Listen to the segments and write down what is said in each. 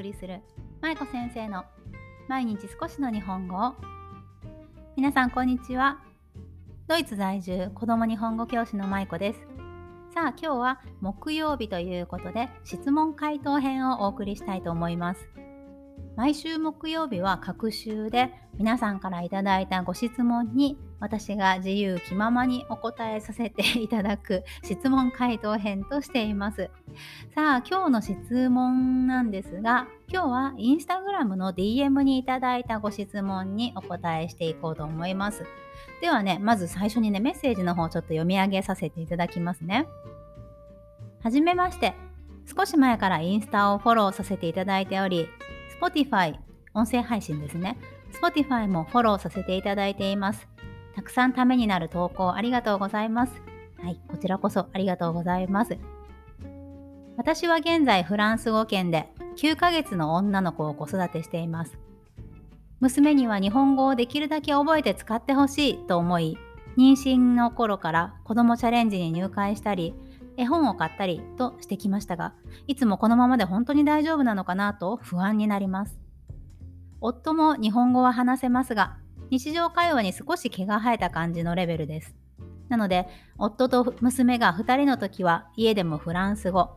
送りする。舞子先生の毎日少しの日本語を。皆さんこんにちは。ドイツ在住子供日本語教師の舞子です。さあ今日は木曜日ということで質問回答編をお送りしたいと思います。毎週木曜日は各週で皆さんからいただいたご質問に私が自由気ままにお答えさせていただく質問回答編としています。さあ今日の質問なんですが今日はインスタグラムの DM にいただいたご質問にお答えしていこうと思います。ではねまず最初にねメッセージの方ちょっと読み上げさせていただきますね。はじめまして少し前からインスタをフォローさせていただいており Spotify 音声配信ですね。Spotify もフォローさせていただいています。たくさんためになる投稿ありがとうございます。はいこちらこそありがとうございます。私は現在フランス語圏で9ヶ月の女の子を子育てしています。娘には日本語をできるだけ覚えて使ってほしいと思い妊娠の頃から子どもチャレンジに入会したり絵本を買ったりとしてきましたが、いつもこのままで本当に大丈夫なのかなと不安になります。夫も日本語は話せますが、日常会話に少し毛が生えた感じのレベルです。なので、夫と娘が2人の時は家でもフランス語、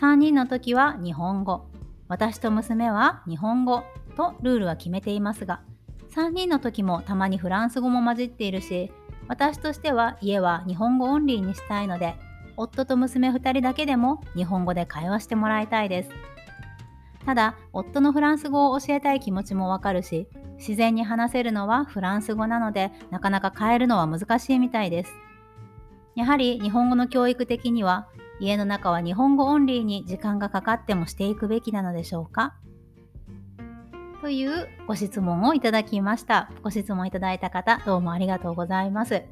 3人の時は日本語、私と娘は日本語とルールは決めていますが、3人の時もたまにフランス語も混じっているし、私としては家は日本語オンリーにしたいので、夫と娘2人だけでも日本語で会話してもらいたいです。ただ、夫のフランス語を教えたい気持ちもわかるし、自然に話せるのはフランス語なので、なかなか変えるのは難しいみたいです。やはり日本語の教育的には、家の中は日本語オンリーに時間がかかってもしていくべきなのでしょうか？というご質問をいただきました。ご質問いただいた方、どうもありがとうございます。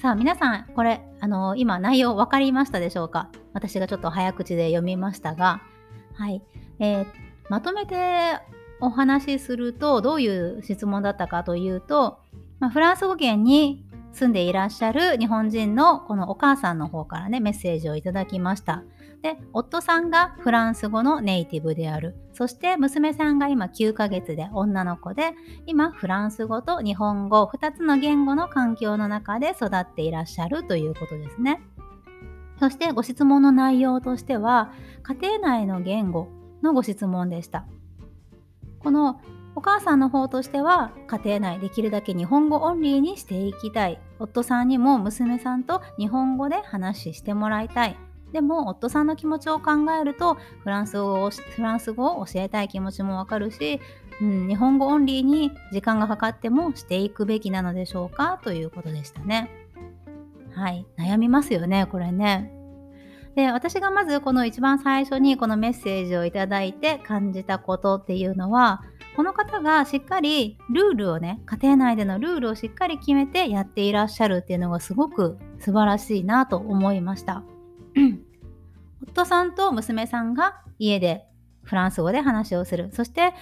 さあ皆さん、これ、あの今内容分かりましたでしょうか？私がちょっと早口で読みましたが、はい。えー、まとめてお話しすると、どういう質問だったかというと、まあ、フランス語圏に住んでいらっしゃる日本人のこのお母さんの方からね、メッセージをいただきました。で、夫さんがフランス語のネイティブである。そして娘さんが今9ヶ月で女の子で、今フランス語と日本語2つの言語の環境の中で育っていらっしゃるということですね。そしてご質問の内容としては、家庭内の言語のご質問でした。このお母さんの方としては家庭内できるだけ日本語オンリーにしていきたい夫さんにも娘さんと日本語で話してもらいたいでも夫さんの気持ちを考えるとフランス語をフランス語を教えたい気持ちもわかるし、うん、日本語オンリーに時間がかかってもしていくべきなのでしょうか？ということでしたね。はい、悩みますよね、これね。で、私がまずこの一番最初にこのメッセージをいただいて感じたことっていうのは、この方がしっかりルールをね、家庭内でのルールをしっかり決めてやっていらっしゃるっていうのがすごく素晴らしいなと思いました。夫さんと娘さんが家でフランス語で話をする。そして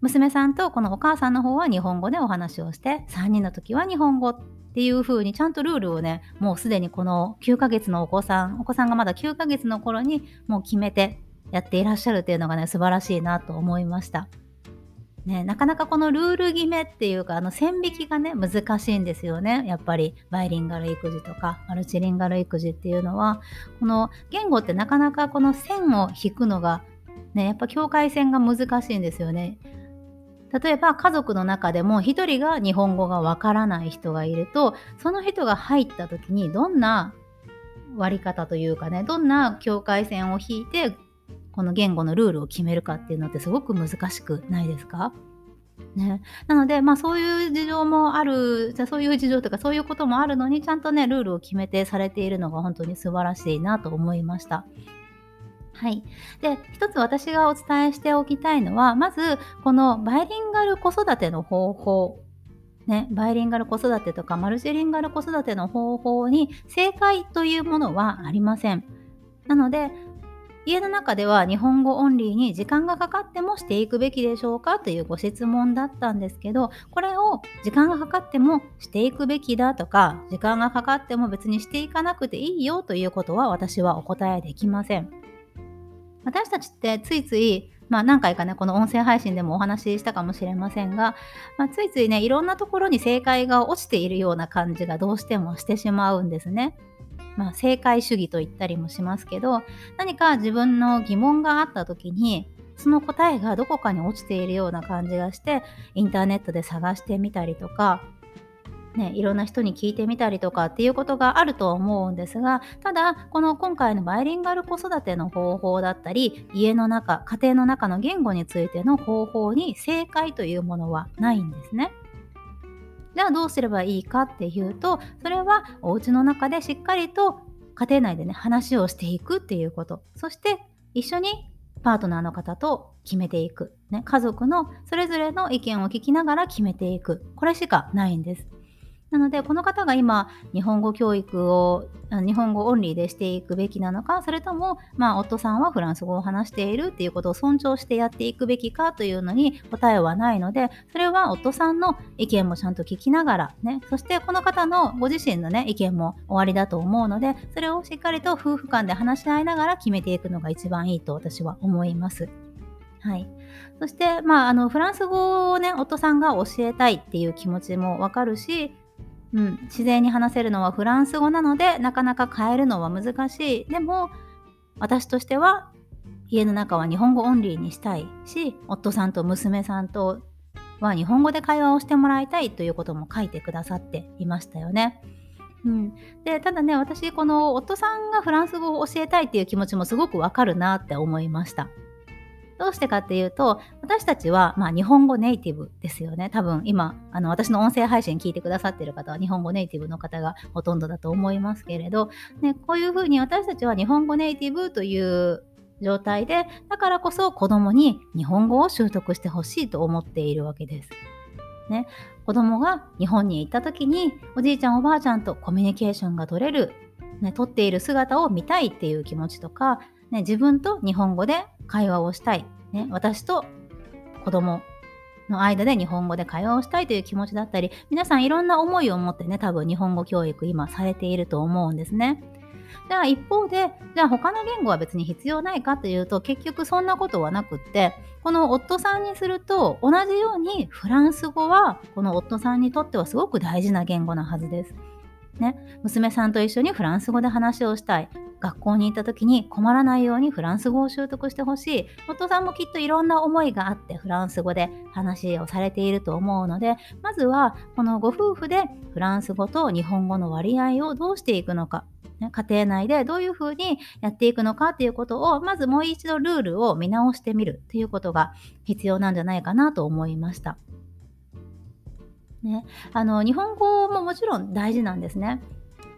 娘さんとこのお母さんの方は日本語でお話をして3人の時は日本語っていう風にちゃんとルールをねもうすでにこの9ヶ月のお子さんお子さんがまだ9ヶ月の頃にもう決めてやっていらっしゃるっていうのがね素晴らしいなと思いました。ね、なかなかこのルール決めっていうかあの線引きがね難しいんですよね。やっぱりバイリンガル育児とかマルチリンガル育児っていうのはこの言語ってなかなかこの線を引くのがねやっぱ境界線が難しいんですよね。例えば家族の中でも1人が日本語がわからない人がいるとその人が入った時にどんな割り方というかねどんな境界線を引いてこの言語のルールを決めるかっていうのってすごく難しくないですか？ね、なので、まあ、そういう事情もある、じゃそういう事情とかそういうこともあるのに、ちゃんとね、ルールを決めてされているのが本当に素晴らしいなと思いました。はい。で、一つ私がお伝えしておきたいのは、まず、このバイリンガル子育ての方法。ね、バイリンガル子育てとかマルチリンガル子育ての方法に正解というものはありません。なので、家の中では日本語オンリーに時間がかかってもしていくべきでしょうかというご質問だったんですけどこれを時間がかかってもしていくべきだとか時間がかかっても別にしていかなくていいよということは私はお答えできません私たちってついついまあ何回かね、この音声配信でもお話ししたかもしれませんが、まあ、ついついね、いろんなところに正解が落ちているような感じがどうしてもしてしまうんですね。まあ、正解主義と言ったりもしますけど、何か自分の疑問があった時に、その答えがどこかに落ちているような感じがして、インターネットで探してみたりとか、ね、いろんな人に聞いてみたりとかっていうことがあると思うんですがただこの今回のバイリンガル子育ての方法だったり家の中家庭の中の言語についての方法に正解というものはないんですね。じゃあどうすればいいかっていうとそれはお家の中でしっかりと家庭内でね話をしていくっていうこと。そして一緒にパートナーの方と決めていく、ね、家族のそれぞれの意見を聞きながら決めていく。これしかないんです。なので、この方が今、日本語教育を、日本語オンリーでしていくべきなのか、それとも、まあ、夫さんはフランス語を話しているっていうことを尊重してやっていくべきかというのに答えはないので、それは夫さんの意見もちゃんと聞きながら、ね、そしてこの方のご自身のね、意見も終わりだと思うので、それをしっかりと夫婦間で話し合いながら決めていくのが一番いいと私は思います。はい。そして、まあ、あの、フランス語をね、夫さんが教えたいっていう気持ちもわかるし、うん、自然に話せるのはフランス語なのでなかなか変えるのは難しいでも私としては家の中は日本語オンリーにしたいし夫さんと娘さんとは日本語で会話をしてもらいたいということも書いてくださっていましたよね。うん、でただね私この夫さんがフランス語を教えたいっていう気持ちもすごくわかるなって思いました。どうしてかっていうと、私たちは、まあ、日本語ネイティブですよね。多分今、あの、私の音声配信聞いてくださってる方は日本語ネイティブの方がほとんどだと思いますけれど、ね、こういうふうに私たちは日本語ネイティブという状態で、だからこそ子供に日本語を習得してほしいと思っているわけです。ね、子供が日本に行った時におじいちゃんおばあちゃんとコミュニケーションが取れる、ね、取っている姿を見たいっていう気持ちとかね、自分と日本語で会話をしたい、ね、私と子供の間で日本語で会話をしたいという気持ちだったり、皆さんいろんな思いを持ってね、多分日本語教育今されていると思うんですね。じゃあ一方で、じゃあ他の言語は別に必要ないかというと、結局そんなことはなくって、この夫さんにすると、同じようにフランス語は、この夫さんにとってはすごく大事な言語なはずです。ね、娘さんと一緒にフランス語で話をしたい。学校に行った時に困らないようにフランス語を習得してほしい。夫さんもきっといろんな思いがあってフランス語で話をされていると思うので、まずはこのご夫婦でフランス語と日本語の割合をどうしていくのか。家庭内でどういうふうにやっていくのかっていうことをまずもう一度ルールを見直してみるっていうことが必要なんじゃないかなと思いました。ね、あの日本語ももちろん大事なんですね。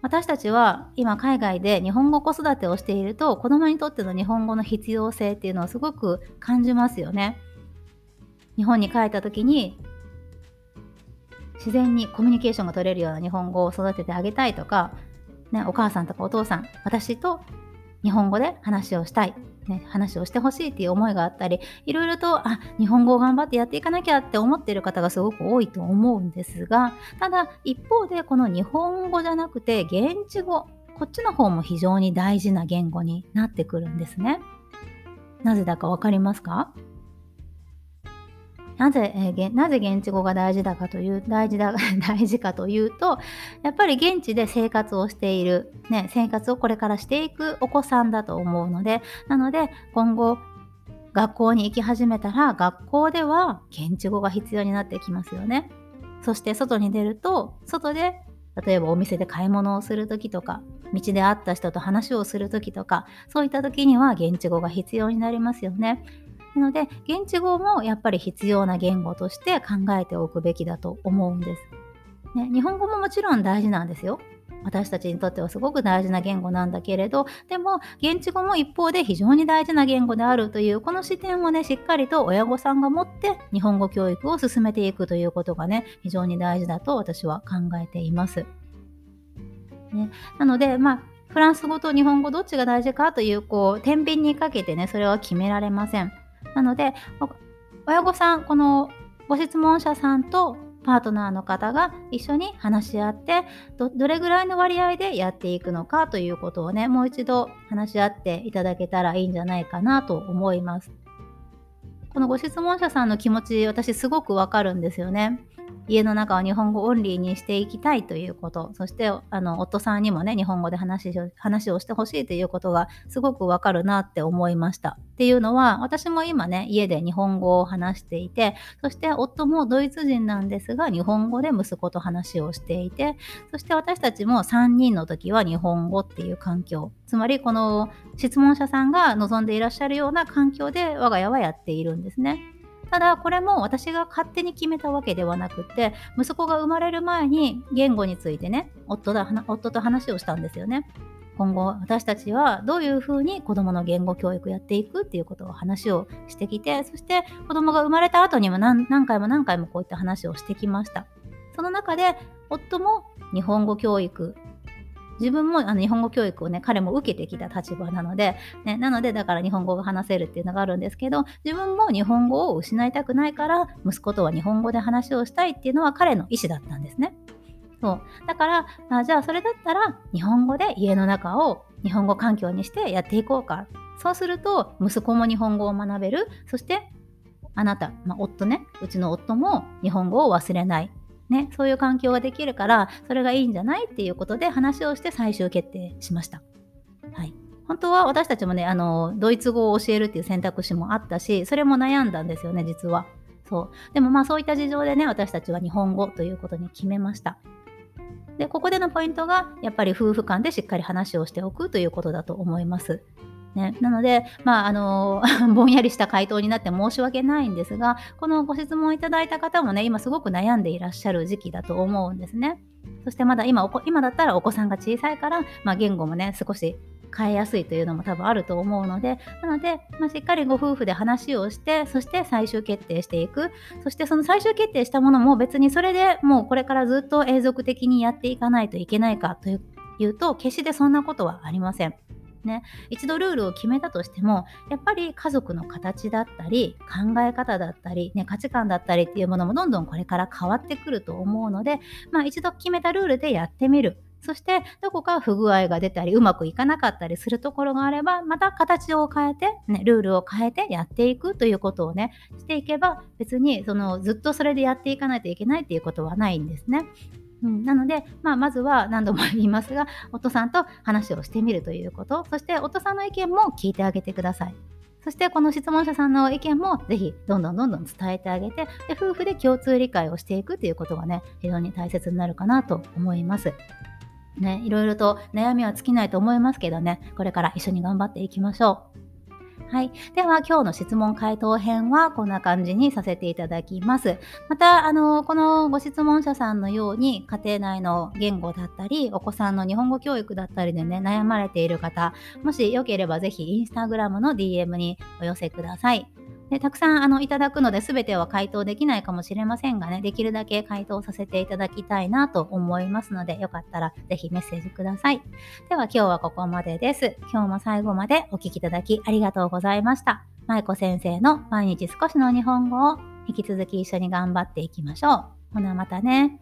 私たちは今海外で日本語子育てをしていると子供にとっての日本語の必要性っていうのをすごく感じますよね。日本に帰った時に自然にコミュニケーションが取れるような日本語を育ててあげたいとか、ね、お母さんとかお父さん私と日本語で話をしたいね、話をしてほしいっていう思いがあったりいろいろとあ日本語を頑張ってやっていかなきゃって思ってる方がすごく多いと思うんですがただ一方でこの日本語じゃなくて現地語こっちの方も非常に大事な言語になってくるんですね。なぜだかわかりますか？なぜ、えー、なぜ現地語が大事だかという、大事だ、大事かというと、やっぱり現地で生活をしている、ね、生活をこれからしていくお子さんだと思うので、なので、今後、学校に行き始めたら、学校では現地語が必要になってきますよね。そして外に出ると、外で例えばお店で買い物をする時とか道で会った人と話をする時とかそういった時には現地語が必要になりますよね。なので、現地語もやっぱり必要な言語として考えておくべきだと思うんです。ね、日本語ももちろん大事なんですよ。私たちにとってはすごく大事な言語なんだけれど、でも現地語も一方で非常に大事な言語であるというこの視点をね、しっかりと親御さんが持って日本語教育を進めていくということがね、非常に大事だと私は考えています。ね、なので、まあ、フランス語と日本語どっちが大事かという、こう、天秤にかけてね、それは決められません。なので、親御さん、このご質問者さんとパートナーの方が一緒に話し合ってど、れぐらいの割合でやっていくのかということをね、もう一度話し合っていただけたらいいんじゃないかなと思います。このご質問者さんの気持ち私すごくわかるんですよね。家の中を日本語オンリーにしていきたいということそしてあの夫さんにもね日本語で話話をしてほしいということがすごくわかるなって思いました。っていうのは私も今ね家で日本語を話していてそして夫もドイツ人なんですが日本語で息子と話をしていてそして私たちも3人の時は日本語っていう環境つまりこの質問者さんが望んでいらっしゃるような環境で我が家はやっているんですね。ただこれも私が勝手に決めたわけではなくて息子が生まれる前に言語についてね夫だ夫と話をしたんですよね。今後私たちはどういうふうに子どもの言語教育やっていくっていうことを話をしてきてそして子どもが生まれた後にも何回も何回もこういった話をしてきましたその中で夫も日本語教育自分もあの日本語教育をね、彼も受けてきた立場なので、ね、なのでだから日本語が話せるっていうのがあるんですけど、自分も日本語を失いたくないから、息子とは日本語で話をしたいっていうのは彼の意思だったんですね。そう。だから、あじゃあそれだったら日本語で家の中を日本語環境にしてやっていこうか。そうすると、息子も日本語を学べる。そして、あなた、まあ、夫ね、うちの夫も日本語を忘れない。ね、そういう環境ができるからそれがいいんじゃないっていうことで話をして最終決定しました。はい、本当は私たちもねあのドイツ語を教えるっていう選択肢もあったしそれも悩んだんですよね実は。そうでもまあそういった事情でね私たちは日本語ということに決めました。でここでのポイントがやっぱり夫婦間でしっかり話をしておくということだと思います。ね、なので、まあ、あの ぼんやりした回答になって申し訳ないんですが、このご質問いただいた方もね、今すごく悩んでいらっしゃる時期だと思うんですね。そしてまだ今、今だったらお子さんが小さいから、まあ、言語もね、少し変えやすいというのも多分あると思うので、なので、まあ、しっかりご夫婦で話をして、そして最終決定していく。そしてその最終決定したものも別にそれでもうこれからずっと永続的にやっていかないといけないかというと、決してそんなことはありません。ね、一度ルールを決めたとしてもやっぱり家族の形だったり考え方だったり、ね、価値観だったりっていうものもどんどんこれから変わってくると思うので、まあ、一度決めたルールでやってみるそしてどこか不具合が出たりうまくいかなかったりするところがあればまた形を変えて、ね、ルールを変えてやっていくということをねしていけば別にそのずっとそれでやっていかないといけないっていうことはないんですね。うん、なので、まあ、まずは何度も言いますが、夫さんと話をしてみるということ、そして夫さんの意見も聞いてあげてください。そしてこの質問者さんの意見もぜひどんどんどんどん伝えてあげてで夫婦で共通理解をしていくということがね非常に大切になるかなと思います。ね、いろいろと悩みは尽きないと思いますけどねこれから一緒に頑張っていきましょう。はい。では、今日の質問回答編はこんな感じにさせていただきます。また、あの、このご質問者さんのように、家庭内の言語だったり、お子さんの日本語教育だったりでね、悩まれている方、もしよければぜひ、インスタグラムの DM にお寄せください。でたくさんあのいただくので全ては回答できないかもしれませんがね、できるだけ回答させていただきたいなと思いますので、よかったらぜひメッセージください。では今日はここまでです。今日も最後までお聴きいただきありがとうございました。舞子先生の毎日少しの日本語を引き続き一緒に頑張っていきましょう。ほなまたね。